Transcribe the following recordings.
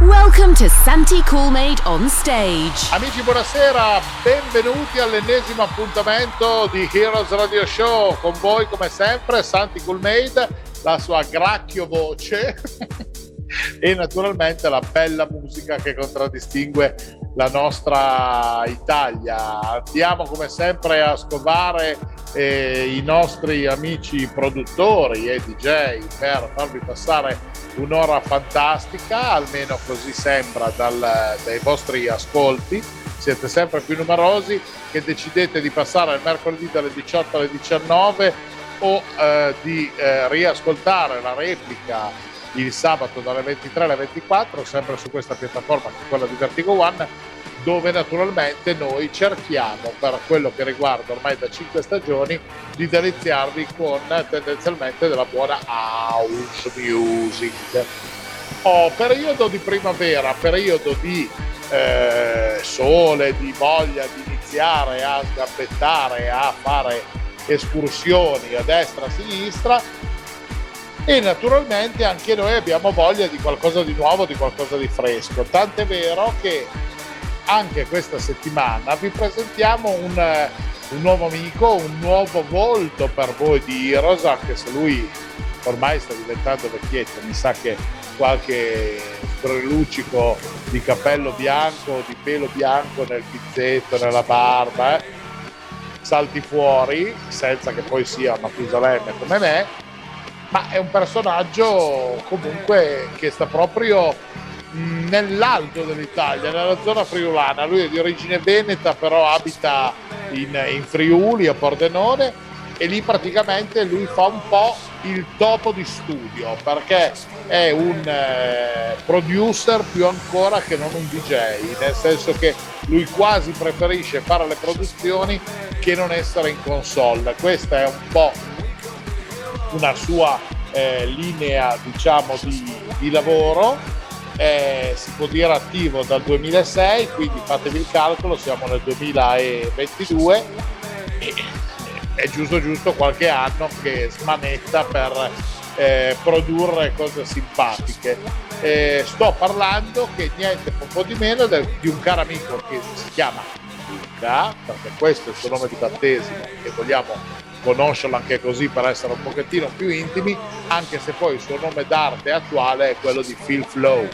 Welcome to Santi Coolmade on stage. Amici, buonasera, benvenuti all'ennesimo appuntamento di Heroes Radio Show. Con voi, come sempre, Santi Coolmade, la sua gracchio voce e naturalmente la bella musica che contraddistingue la nostra Italia. Andiamo come sempre a scovare eh, i nostri amici produttori e DJ per farvi passare un'ora fantastica, almeno così sembra dal, dai vostri ascolti. Siete sempre più numerosi che decidete di passare il mercoledì dalle 18 alle 19 o eh, di eh, riascoltare la replica il sabato dalle 23 alle 24, sempre su questa piattaforma che è quella di Vertigo One dove naturalmente noi cerchiamo per quello che riguarda ormai da 5 stagioni di deliziarvi con tendenzialmente della buona house music. Oh, periodo di primavera, periodo di eh, sole, di voglia di iniziare a sgambettare, a fare escursioni a destra e a sinistra e naturalmente anche noi abbiamo voglia di qualcosa di nuovo, di qualcosa di fresco. Tant'è vero che anche questa settimana vi presentiamo un, eh, un, nuovo amico, un nuovo volto per voi di Heroes, anche se lui ormai sta diventando vecchietto, mi sa che qualche breluccico di capello bianco, di pelo bianco nel pizzetto, nella barba, eh, salti fuori, senza che poi sia Matusalemme come me, ma è un personaggio comunque che sta proprio nell'alto dell'Italia, nella zona friulana. Lui è di origine veneta, però abita in, in Friuli, a Pordenone, e lì praticamente lui fa un po' il topo di studio perché è un eh, producer più ancora che non un DJ, nel senso che lui quasi preferisce fare le produzioni che non essere in console. Questa è un po' una sua eh, linea diciamo di, di lavoro eh, si può dire attivo dal 2006, quindi fatevi il calcolo, siamo nel 2022 e è giusto giusto qualche anno che smanetta per eh, produrre cose simpatiche. Eh, sto parlando che niente poco di meno del, di un caro amico che si chiama Luca, perché questo è il suo nome di battesimo e vogliamo conoscerlo anche così per essere un pochettino più intimi, anche se poi il suo nome d'arte attuale è quello di Phil Flow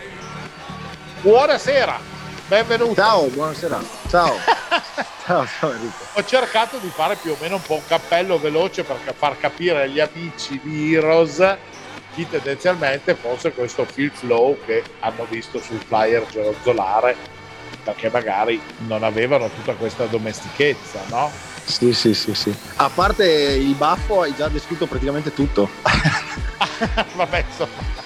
Buonasera, benvenuto. Ciao, buonasera. Ciao. ciao, ciao Enrico. Ho cercato di fare più o meno un po' un cappello veloce per far capire agli amici di Heroes chi tendenzialmente fosse questo Phil Flow che hanno visto sul flyer gerozzolare perché magari non avevano tutta questa domestichezza, no? Sì, sì, sì, sì. A parte il baffo hai già descritto praticamente tutto. Vabbè, insomma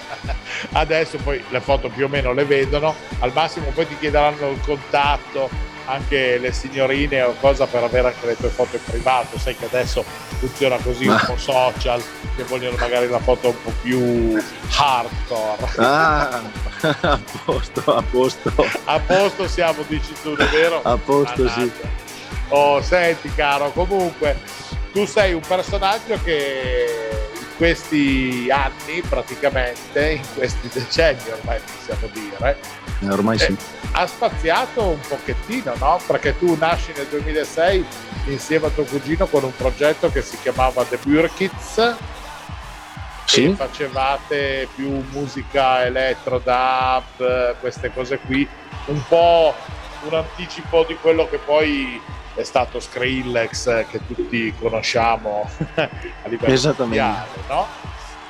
adesso poi le foto più o meno le vedono, al massimo poi ti chiederanno il contatto anche le signorine o cosa per avere anche le tue foto in privato, sai che adesso funziona così un po' social, che vogliono magari la foto un po' più hardcore. Ah, a posto, a posto. A posto siamo, dici tu, è vero? A posto, Annata. sì. Oh, senti caro, comunque tu sei un personaggio che questi anni praticamente, in questi decenni ormai possiamo dire, eh, ormai sì. Eh, ha spaziato un pochettino, no? Perché tu nasci nel 2006 insieme a tuo cugino con un progetto che si chiamava The Burkits sì. facevate più musica elettro, dub, queste cose qui, un po' un anticipo di quello che poi è stato Skrillex che tutti conosciamo a livello mondiale, no?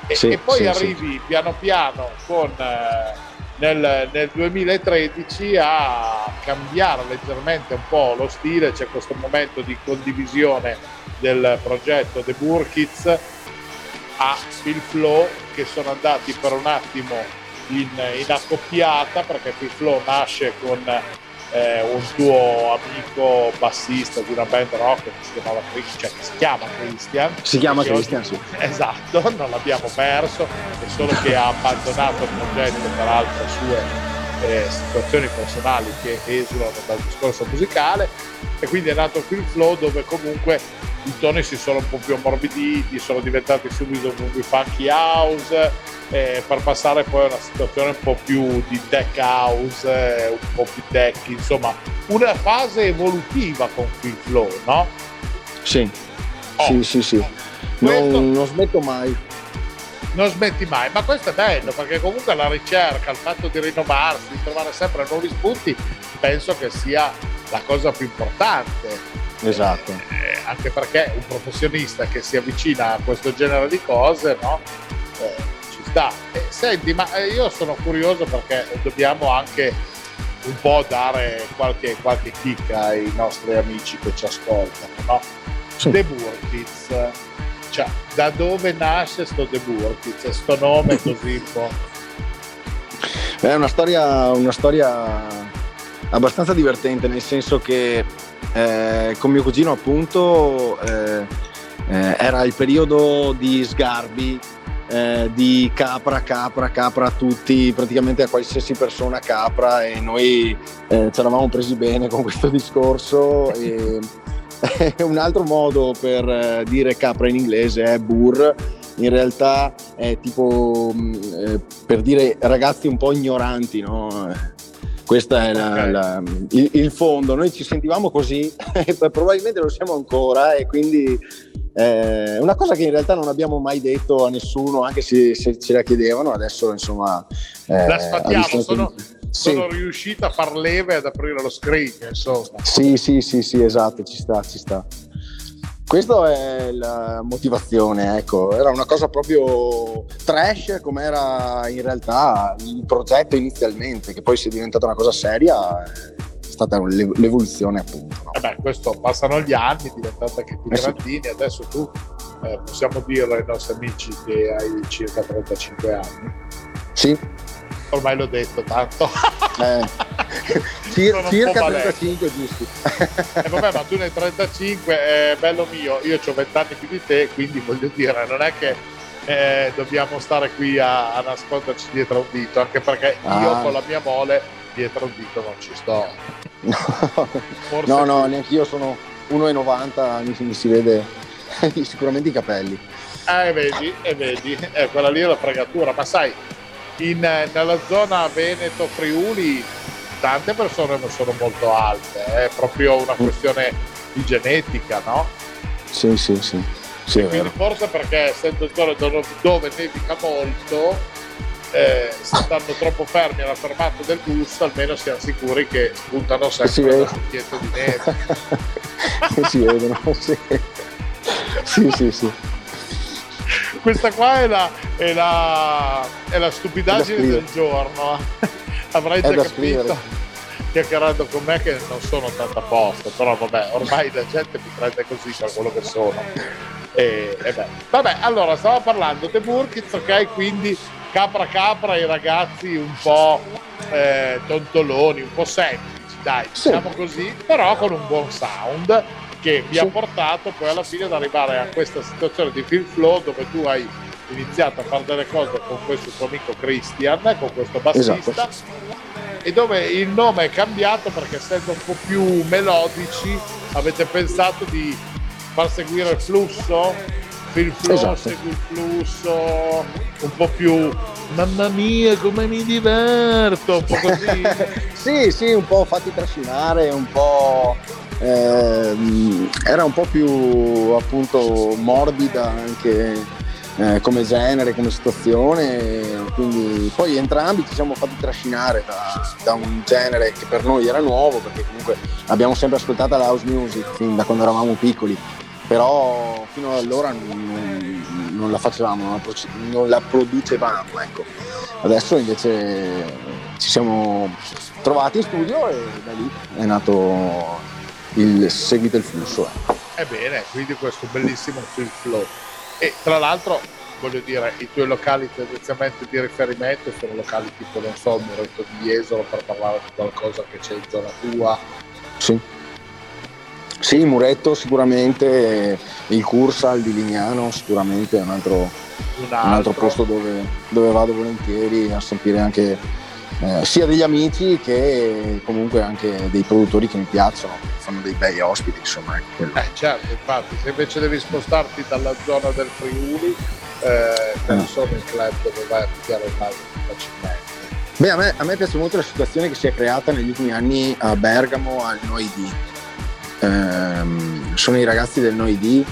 E, sì, e poi sì, arrivi sì. piano piano con, eh, nel, nel, 2013 a cambiare leggermente un po' lo stile, c'è questo momento di condivisione del progetto The Burkits a Phil Flow che sono andati per un attimo in, in accoppiata perché Phil Flow nasce con eh, un tuo amico bassista di una band rock che si chiamava cioè che si chiama Christian. Si chiama Christian, sì. Esatto, non l'abbiamo perso, è solo che ha abbandonato il progetto per altre sue eh, situazioni personali che esulano dal discorso musicale e quindi è nato qui il flow dove comunque i toni si sono un po' più ammorbiditi, sono diventati subito un po' più funky house eh, per passare poi a una situazione un po' più di tech house, eh, un po' più tech, insomma una fase evolutiva con Phil Flow, no? Sì, oh. sì, sì, sì. Non, non smetto mai non smetti mai, ma questo è bello perché comunque la ricerca, il fatto di rinnovarsi, di trovare sempre nuovi spunti, penso che sia la cosa più importante. Esatto. Eh, anche perché un professionista che si avvicina a questo genere di cose, no? Eh, ci sta. Eh, senti, ma eh, io sono curioso perché dobbiamo anche un po' dare qualche, qualche kick ai nostri amici che ci ascoltano, no? Sì. The Burkids cioè, da dove nasce sto The Burkitt, sto nome così un po'? È una storia, una storia abbastanza divertente, nel senso che eh, con mio cugino appunto eh, eh, era il periodo di sgarbi, eh, di capra, capra, capra a tutti, praticamente a qualsiasi persona capra e noi eh, ci eravamo presi bene con questo discorso e un altro modo per eh, dire capra in inglese è burr, in realtà è tipo mm, per dire ragazzi un po' ignoranti, no? Questo è la, okay. la, il, il, fondo, noi ci sentivamo così probabilmente lo siamo ancora e quindi è una cosa che in realtà non abbiamo mai detto a nessuno, anche se, se ce la chiedevano, adesso insomma... la sfattiamo, sono, sono sì. riuscito a far leve ad aprire lo screen, insomma. Sì, sì, sì, sì, esatto, ci sta, ci sta. Questa è la motivazione, ecco, era una cosa proprio trash come era in realtà il progetto inizialmente, che poi si è diventata una cosa seria, è stata l'evoluzione appunto. No? Eh beh, questo passano gli anni, è diventato anche più eh grandini, sì. adesso tu eh, possiamo dirlo ai nostri amici che hai circa 35 anni. Sì ormai l'ho detto tanto. Eh, cir- circa 35 giusti. eh, vabbè, ma tu nei 35, è bello mio, io ho 20 anni più di te, quindi voglio dire, non è che eh, dobbiamo stare qui a, a, nasconderci dietro un dito, anche perché ah. io con la mia mole dietro un dito non ci sto. No, no, no neanche io sono 1,90, mi, mi si vede sicuramente i capelli. Eh, vedi, e vedi, eh, quella lì è la fregatura, ma sai, in, nella zona Veneto-Friuli tante persone non sono molto alte, è proprio una questione di genetica, no? Sì, sì, sì. sì quindi forse perché essendo zone dove nevica molto, eh, se stanno troppo fermi alla fermata del bus, almeno siamo sicuri che spuntano sempre un cucchietto di neve. si vedono, sì. Sì, sì, sì questa qua è la, è la, è la stupidaggine del giorno. Avrai già capito scrivere. chiacchierando con me che non sono tanto a posto, però vabbè, ormai la gente mi prende così per quello che sono. E, e beh. Vabbè, allora stavo parlando The Burkitz, ok? Quindi capra capra i ragazzi un po' eh, tontoloni, un po' semplici, dai, sì. diciamo così, però con un buon sound che mi sì. ha portato poi alla fine ad arrivare a questa situazione di film flow dove tu hai iniziato a fare delle cose con questo tuo amico Christian, con questo bassista, esatto. e dove il nome è cambiato perché essendo un po' più melodici avete pensato di far seguire il flusso, il flow esatto. segui il flusso, un po' più mamma mia come mi diverto, un po' così. sì, sì, un po' fatti trascinare, un po' eh, era un po' più appunto morbida anche eh, come genere, come situazione, quindi poi entrambi ci siamo fatti trascinare da, da, un genere che per noi era nuovo, perché comunque abbiamo sempre ascoltato la house music fin da quando eravamo piccoli, però fino ad allora non, non la facevamo, non la, non la producevamo, ecco. Adesso invece ci siamo trovati in studio e da lì è nato il seguito il flusso. Ebbene, quindi questo bellissimo film flow. E tra l'altro voglio dire, i tuoi locali tendenzialmente di riferimento sono locali tipo, non so, il Muretto di Jesolo per parlare di qualcosa che c'è in zona tua. Sì. Sì, il Muretto sicuramente, il Cursal di Lignano sicuramente è un altro, un altro. Un altro posto dove, dove, vado volentieri a sentire anche eh, sia degli amici che comunque anche dei produttori che mi piacciono, fanno dei bei ospiti, insomma. Ecco eh certo, infatti, se invece devi spostarti dalla zona del Friuli, eh, non sono il club dove vai a picchiare il naso facilmente. Beh, a me, a me, piace molto la situazione che si è creata negli ultimi anni a Bergamo, al NoID. Ehm, sono i ragazzi del NoID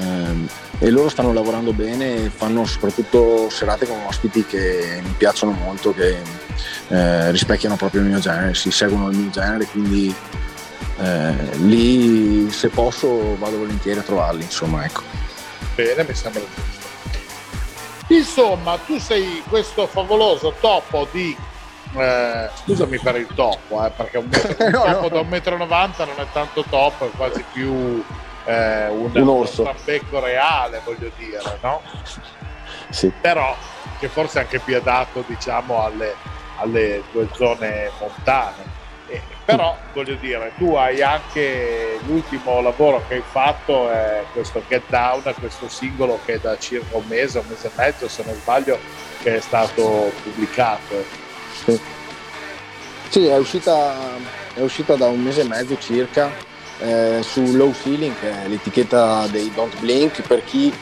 ehm, e loro stanno lavorando bene e fanno soprattutto serate con ospiti che mi piacciono molto, che eh, rispecchiano proprio il mio genere, si seguono il mio genere, quindi eh, lì se posso vado volentieri a trovarli, insomma, ecco. Bene, mi sembra giusto. Insomma, tu sei questo favoloso topo di eh, scusami per il topo, eh, perché un, metro, un no, topo no. da 1,90 m non è tanto top, è quasi più eh, un, un orso. Un becco reale, voglio dire, no? Sì. Però che forse è anche più adatto, diciamo, alle, alle tue zone montane. Eh, però voglio dire, tu hai anche l'ultimo lavoro che hai fatto, è questo Get Down, questo singolo che è da circa un mese, un mese e mezzo se non sbaglio, che è stato pubblicato. Sì, sì è, uscita, è uscita da un mese e mezzo circa eh, su Low Ceiling, che è l'etichetta dei Don't Blink, per chi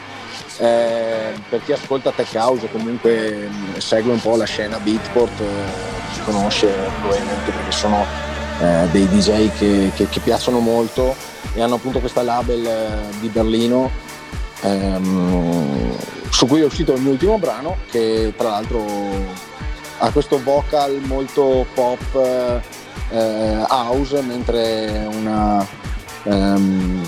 eh, per chi ascolta Tech House o comunque mh, segue un po' la scena Beatport eh, conosce probabilmente perché sono eh, dei DJ che, che, che, piacciono molto e hanno appunto questa label eh, di Berlino ehm, su cui è uscito il mio ultimo brano che tra l'altro ha questo vocal molto pop eh, house mentre una um,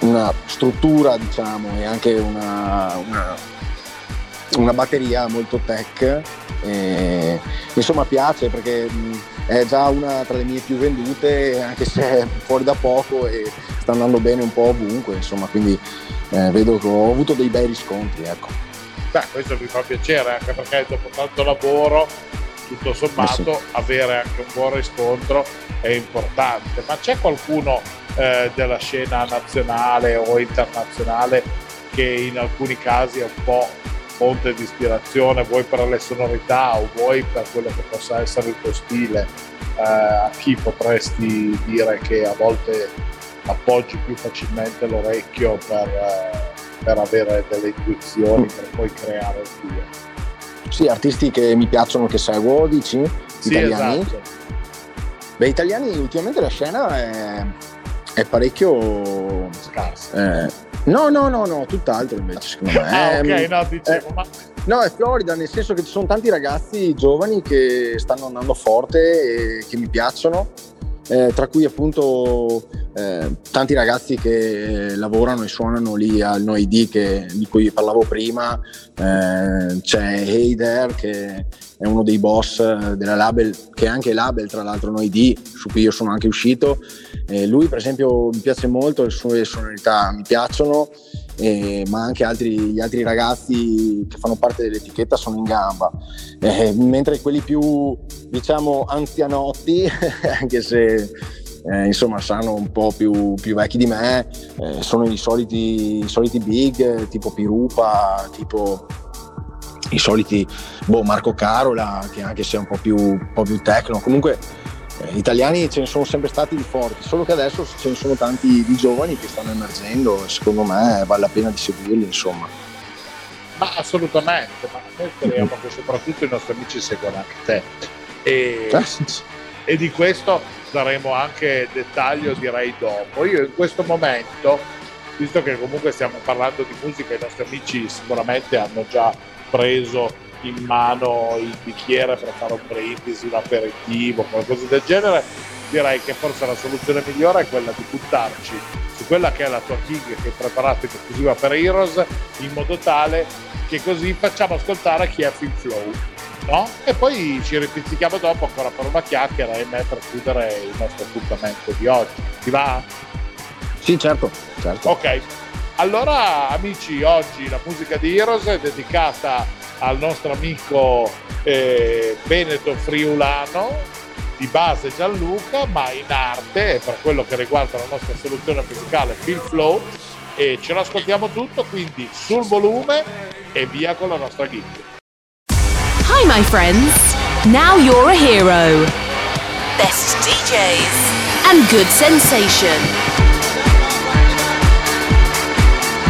una struttura diciamo e anche una, una, una batteria molto tech e, insomma piace perché è già una tra le mie più vendute anche se è fuori da poco e sta andando bene un po' ovunque insomma quindi eh, vedo che ho avuto dei bei riscontri ecco. Beh, questo mi fa piacere anche perché dopo tanto lavoro tutto sommato sì. avere anche un buon riscontro è importante ma c'è qualcuno eh, della scena nazionale o internazionale che in alcuni casi è un po' fonte di ispirazione, vuoi per le sonorità o vuoi per quello che possa essere il tuo stile, eh, a chi potresti dire che a volte appoggi più facilmente l'orecchio per, eh, per avere delle intuizioni, per poi creare il tuo. Sì, artisti che mi piacciono, che seguo, dici? Sì, italiani? Esatto. Beh, italiani ultimamente la scena è è parecchio scarso. Eh, no, no, no, no, tutt'altro invece secondo me. ah, ok, ehm, no, dicevo, eh, ma... No, è Florida, nel senso che ci sono tanti ragazzi giovani che stanno andando forte e che mi piacciono eh, tra cui appunto eh, tanti ragazzi che lavorano e suonano lì al NoID di cui parlavo prima, eh, c'è Heider che è uno dei boss della label, che è anche label tra l'altro NoID, su cui io sono anche uscito. lui per esempio mi piace molto, le sue sonorità mi piacciono eh, ma anche altri, gli altri ragazzi che fanno parte dell'etichetta sono in gamba, eh, mentre quelli più diciamo anzianotti, anche se eh, insomma saranno un po' più, più vecchi di me, eh, sono i soliti, i soliti big tipo Pirupa, tipo i soliti boh, Marco Carola, che anche se è un po' più, un po più tecno, comunque eh, italiani ce ne sono sempre stati di forti, solo che adesso ce ne sono tanti di giovani che stanno emergendo e secondo me vale la pena di seguirli, insomma. Ma assolutamente, ma noi speriamo che soprattutto i nostri amici seguano anche te. E, eh, e di questo daremo anche dettaglio direi dopo. Io in questo momento, visto che comunque stiamo parlando di musica, i nostri amici sicuramente hanno già preso in mano il bicchiere per fare un brindisi, un aperitivo, qualcosa del genere, direi che forse la soluzione migliore è quella di buttarci su quella che è la tua gig che hai preparato in esclusiva per Heroes, in modo tale che così facciamo ascoltare chi è Film Flow. No? E poi ci ripizzichiamo dopo ancora per una chiacchiera e me per chiudere il nostro appuntamento di oggi. Ti va? Sì, certo, certo. Ok, Allora amici, oggi la musica di Heroes è dedicata al nostro amico eh, Veneto Friulano, di base Gianluca, ma in arte, per quello che riguarda la nostra soluzione musicale Phil Flow, e ce l'ascoltiamo tutto, quindi sul volume e via con la nostra gig. Hi my friends, now you're a hero. Best DJs and good sensation.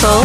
Full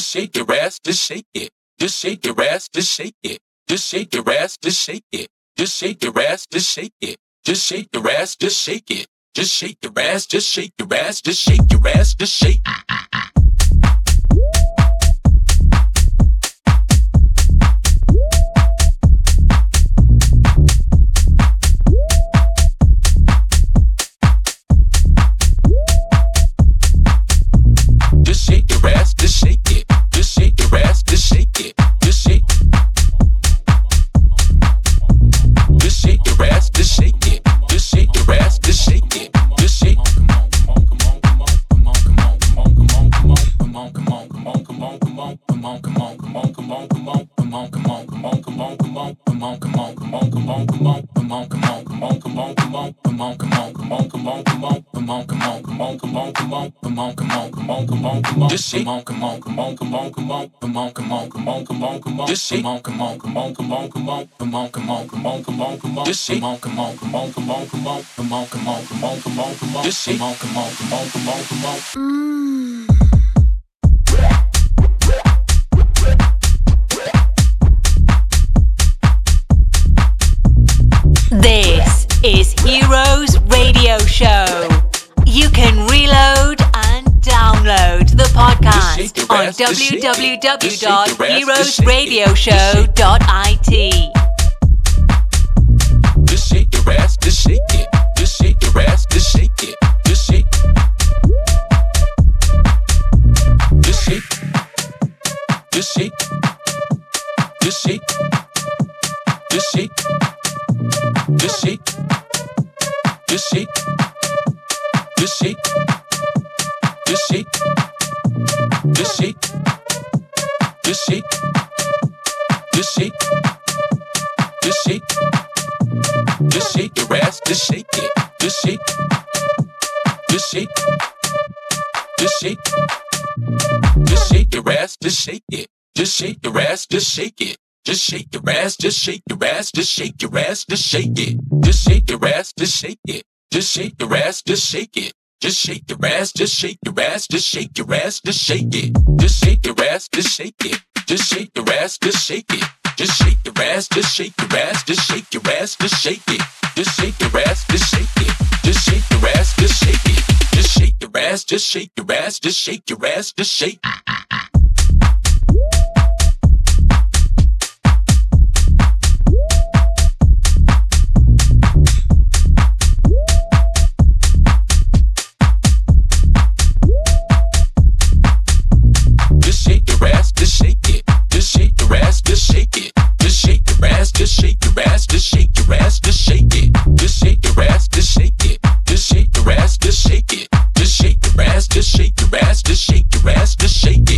Just shake your ass, just shake it. Just shake your ass, just shake it. Just shake your ass, just shake it. Just shake your ass, just shake it. Just shake your ass, just shake it. Just shake your ass, just shake your ass, just shake your ass, just shake. Just shake, come on, come on, come on, come on, come on, come on, come on, come on, come on, come on. Just shake, come on, come on, come on, come on, come on, come on, come on, come on, come on, come on. Just shake, come on, come on, come on, come on, come on, come on, come on, come on, come on, come on. Just shake, come on, come on, come on, come on, come on. Mmm. On www.heroesradioshow.it. Just shake your ass, just shake it. Just shake your ass, just shake it. Just shake. Just shake. Just shake. Just shake. Just shake. Just shake. Just shake. Just shake. Your ass. Just shake it. Just shake. Just shake. It. Just shake. Your ass. Just shake it. Just shake your ass. Just shake it. Just shake your ass. Just shake the rest, just shake the rest, just shake it. Just shake your ass. Just shake it. Just shake your ass. Just shake it. Just shake your ass, just shake your ass, just shake your ass, just shake it. Just shake your ass, just shake it. Just shake your ass, just shake it. Just shake your ass, just shake your ass, just shake your ass, just shake it. Just shake your ass, just shake it. Just shake your ass, just shake it. Just shake your ass, just shake your ass, just shake your ass, just shake it. Just shake your ass, just shake your ass, just shake your ass, just shake it. Just shake your ass, just shake it. Just shake your ass, just shake it. Just shake your ass, just shake your ass, just shake. Your ass, just shake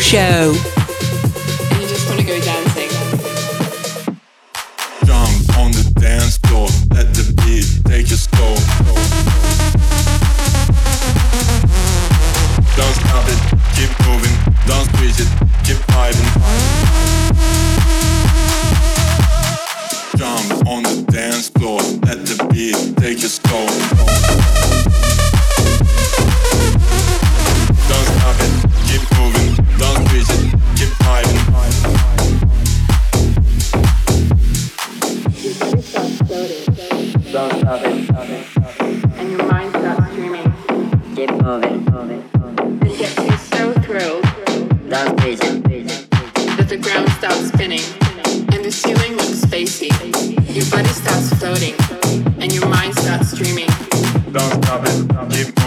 Show. Don't stop it, keep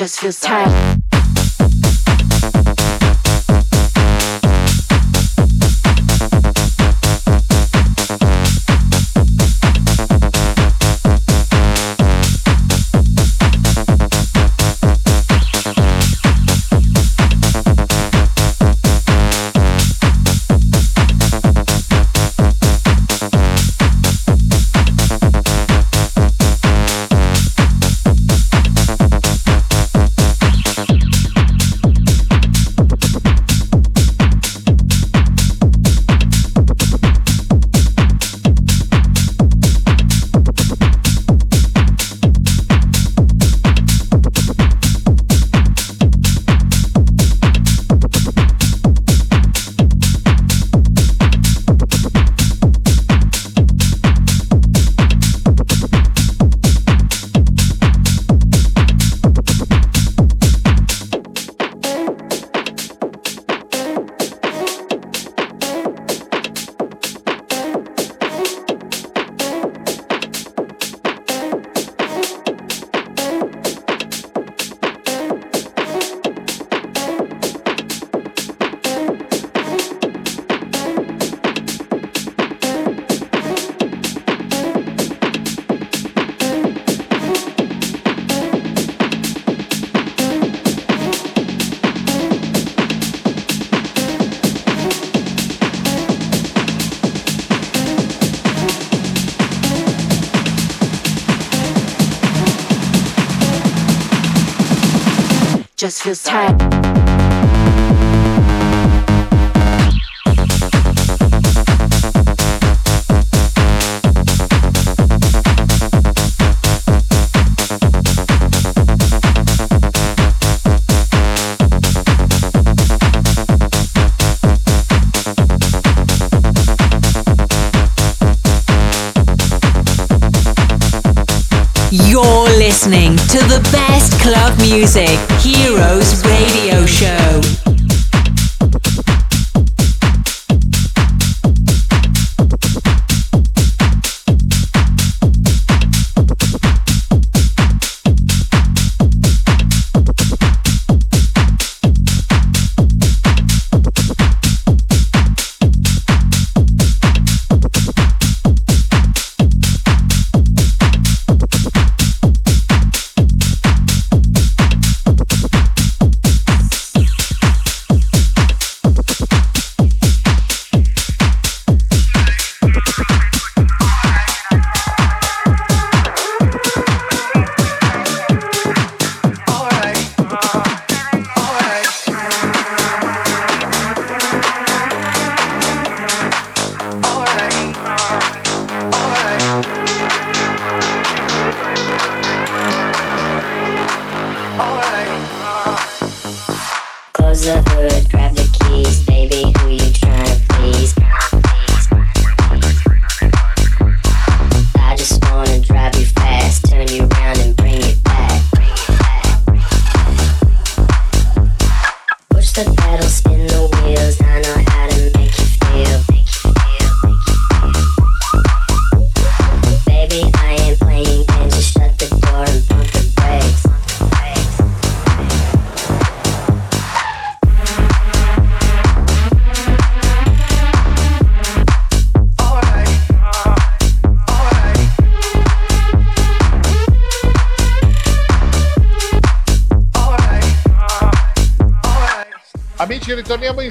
Just feels tight. just time. Club music, Heroes Close the hood, grab the keys, baby. Who you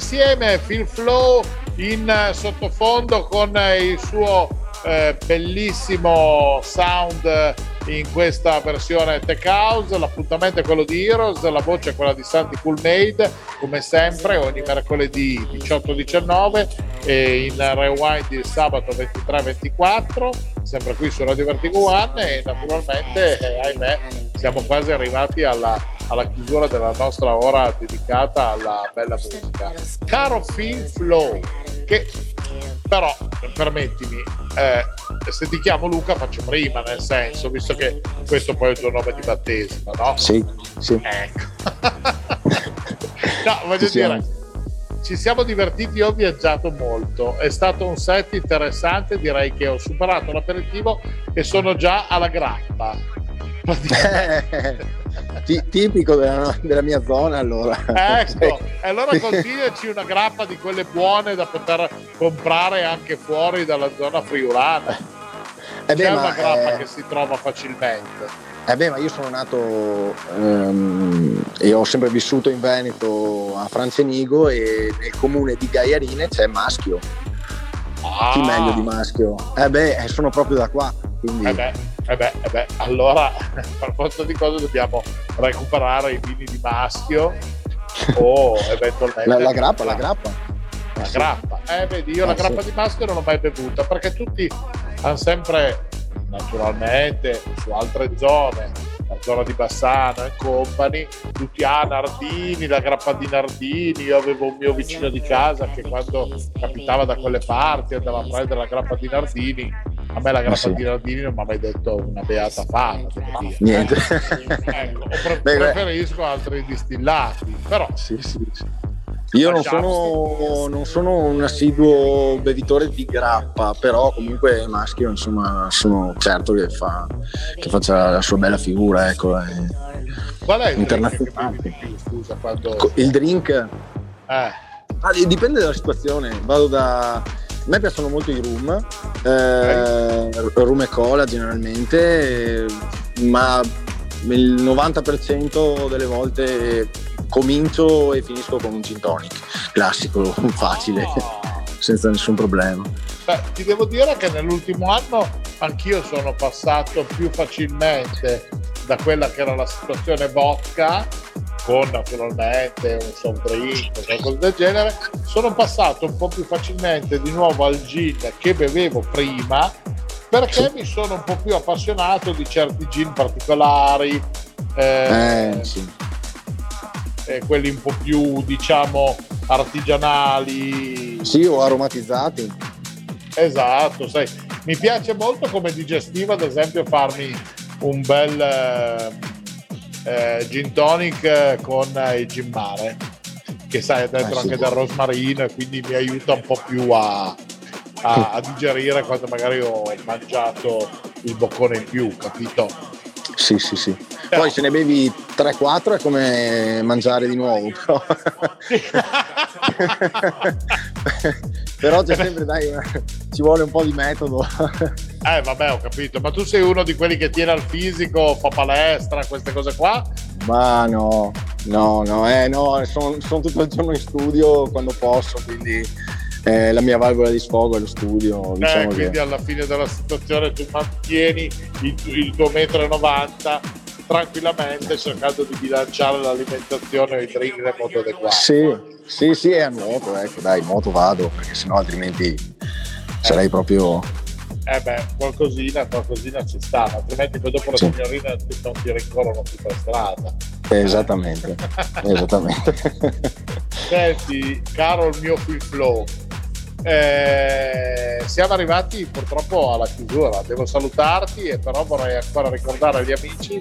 insieme. Phil Flow in eh, sottofondo con eh, il suo eh, bellissimo sound eh, in questa versione Tech House. L'appuntamento è quello di Heroes, la voce è quella di Santi Coolmade, come sempre, ogni mercoledì 18-19 e in rewind il sabato 23-24, sempre qui su Radio Vertigo One e naturalmente, eh, ahimè, siamo quasi arrivati alla, alla chiusura della nostra ora dedicata alla bella musica. Caro Phil Flow, che però, permettimi, eh, se ti chiamo Luca faccio prima, nel senso, visto che questo poi è il tuo nome di battesimo, no? Sì, sì. Ecco. no, voglio Ci dire, ci siamo divertiti, ho viaggiato molto, è stato un set interessante, direi che ho superato l'aperitivo e sono già alla grappa. Ti- tipico della, della mia zona allora. Ecco, e allora consigliaci una grappa di quelle buone da poter comprare anche fuori dalla zona friulana. Eh beh, C'è una grappa eh, che si trova facilmente. eh beh, ma io sono nato ehm, e ho sempre vissuto in Veneto a Francenigo e nel comune di Gaiarine c'è Maschio. Ah, Chi meglio di Maschio? Eh beh, eh, sono proprio da qua. Quindi... Eh beh, eh beh, eh beh, allora per forza di cose dobbiamo recuperare i vini di maschio o eventualmente la, la grappa, la grappa. la Sì. grappa. Eh, vedi, io Eh, la grappa sì. di maschio non l'ho mai bevuta perché tutti hanno sempre, naturalmente, su altre zone, la zona di Bassano e compagni, tutti ah Nardini, la grappa di Nardini. Io avevo un mio vicino di casa che quando capitava da quelle parti andava a prendere la grappa di Nardini. A me la grappa sì. di Nardini non mi ha mai detto una beata fama. Niente. Ecco, pre- preferisco altri distillati, però Sì, sì, sì. Io non sono, non sono un assiduo bevitore di grappa, però comunque maschio, insomma, sono certo che, fa, che faccia la sua bella figura, ecco. eh. qual è il drink Internazionale. più, scusa, quando... Il drink Eh, ah, dipende dalla situazione, vado da... A me piacciono molto i rum, eh, rum e cola generalmente, ma il 90% delle volte comincio e finisco con un gin tonic, classico, facile, Ah. senza nessun problema. Beh, ti devo dire che nell'ultimo anno anch'io sono passato più facilmente da quella che era la situazione vodka con naturalmente un soft drink qualcosa del genere, sono passato un po' più facilmente di nuovo al gin che bevevo prima perché mi sono un po' più appassionato di certi gin particolari. Eh, eh, sì. Eh, quelli un po' più diciamo artigianali. Sì, o aromatizzati. Esatto, sai, mi piace molto come digestivo, ad esempio, farmi un bel eh, eh gin tonic con il gin mare, che sai, è dentro eh, anche del rosmarino quindi mi aiuta un po' più a, a, a digerire quando magari ho mangiato il boccone in più, capito? Sì, sì, sì. Poi se ne bevi 3-4 è come mangiare di nuovo, però. però c'è sempre, dai, ci vuole un po' di metodo. eh, vabbè, ho capito. Ma tu sei uno di quelli che tiene al fisico, fa palestra, queste cose qua? Ma no, no, no, eh, no, sono son tutto il giorno in studio quando posso, quindi eh, la mia valvola di sfogo è lo studio. Eh, diciamo quindi che... alla fine della situazione tu mantieni il, il tuo metro e 90 tranquillamente cercando di bilanciare l'alimentazione e i drink nel modo adeguato. Sì, sì, sì, è a nuoto, ecco, dai, nuoto vado, perché sennò altrimenti sarei eh. proprio... Eh beh, qualcosina, qualcosina ci sta, altrimenti poi dopo la sì. signorina non ti rincorrono più per strada. Esattamente, esattamente. Senti, caro il mio free flow, eh, siamo arrivati purtroppo alla chiusura, devo salutarti e però vorrei ancora ricordare agli amici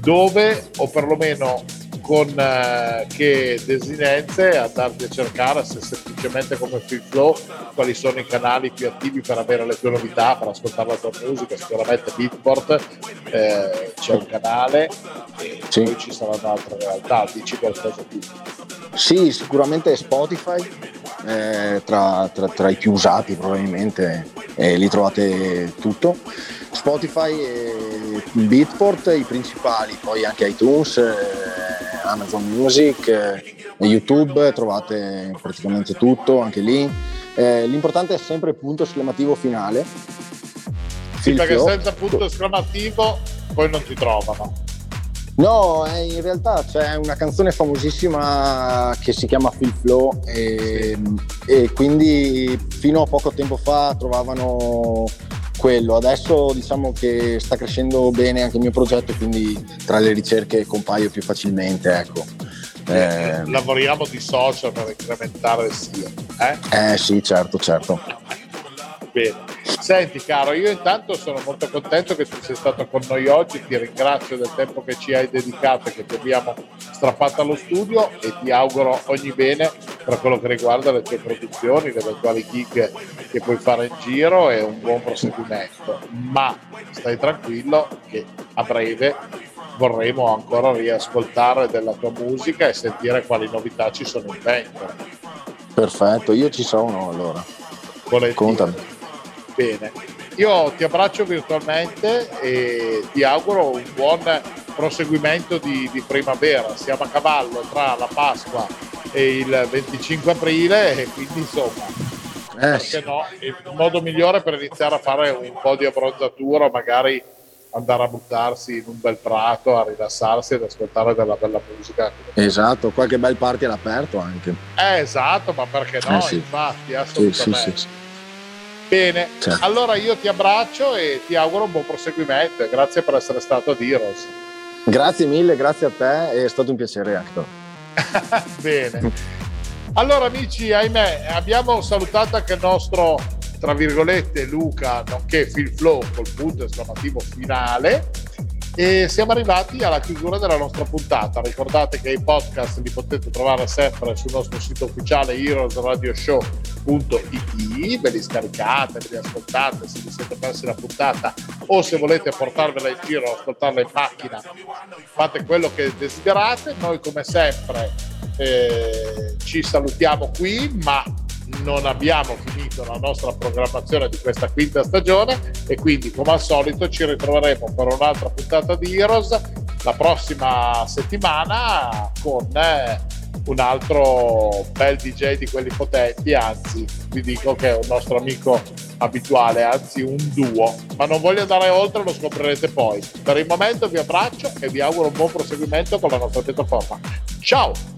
dove o perlomeno con eh, che desinenze andarti a cercare se semplicemente come Free Flow quali sono i canali più attivi per avere le tue novità, per ascoltare la tua musica, sicuramente Beatport eh, c'è un canale e sì. poi ci saranno altre realtà, dici qualcosa più. Sì, sicuramente Spotify, eh, tra, tra, tra, i più usati probabilmente, eh, lì trovate tutto. Spotify e Beatport i principali, poi anche iTunes, eh, Amazon Music, eh, YouTube, trovate praticamente tutto anche lì. Eh, l'importante è sempre il punto esclamativo finale. Sì, perché senza punto esclamativo poi non ti trovano. No, in realtà c'è una canzone famosissima che si chiama Phil Flow e, e, quindi fino a poco tempo fa trovavano quello. Adesso diciamo che sta crescendo bene anche il mio progetto, quindi tra le ricerche compaio più facilmente. Ecco. Eh, Lavoriamo di social per incrementare il SEO. Eh? eh sì, certo, certo. Bene. Senti caro, io intanto sono molto contento che tu sia stato con noi oggi, ti ringrazio del tempo che ci hai dedicato e che ti abbiamo strappato allo studio e ti auguro ogni bene per quello che riguarda le tue produzioni, le eventuali gig che puoi fare in giro e un buon proseguimento. Ma stai tranquillo che a breve vorremmo ancora riascoltare della tua musica e sentire quali novità ci sono in vento. Perfetto, io ci sono allora. Volentieri. Contami. Bene, io ti abbraccio virtualmente e ti auguro un buon proseguimento di, di primavera. Siamo a cavallo tra la Pasqua e il 25 aprile e quindi insomma eh, no, il modo migliore per iniziare a fare un po' di abbronzatura, magari andare a buttarsi in un bel prato, a rilassarsi ed ascoltare della bella musica. Esatto, qualche bel party all'aperto anche. Eh, esatto, ma perché no? Eh, sì. Infatti, assolutamente. Sì, sì, Bene, certo. allora io ti abbraccio e ti auguro un buon proseguimento grazie per essere stato a Diros. Grazie mille, grazie a te, è stato un piacere Hector. Bene. Allora amici, ahimè, abbiamo salutato anche il nostro, tra virgolette, Luca, nonché Phil Flow col punto esclamativo finale e siamo arrivati alla chiusura della nostra puntata. Ricordate che i podcast li potete trovare sempre sul nostro sito ufficiale heroesradioshow.it, ve li scaricate, ve li ascoltate se vi siete persi la puntata o se volete portarvela in giro, ascoltarla in macchina, fate quello che desiderate. Noi come sempre eh, ci salutiamo qui, ma non abbiamo finito la nostra programmazione di questa quinta stagione e quindi come al solito ci ritroveremo per un'altra puntata di Heroes la prossima settimana con eh, un altro bel DJ di quelli potenti, anzi vi dico che è un nostro amico abituale, anzi un duo. Ma non voglio andare oltre, lo scoprirete poi. Per il momento vi abbraccio e vi auguro un buon proseguimento con la nostra piattaforma. Ciao!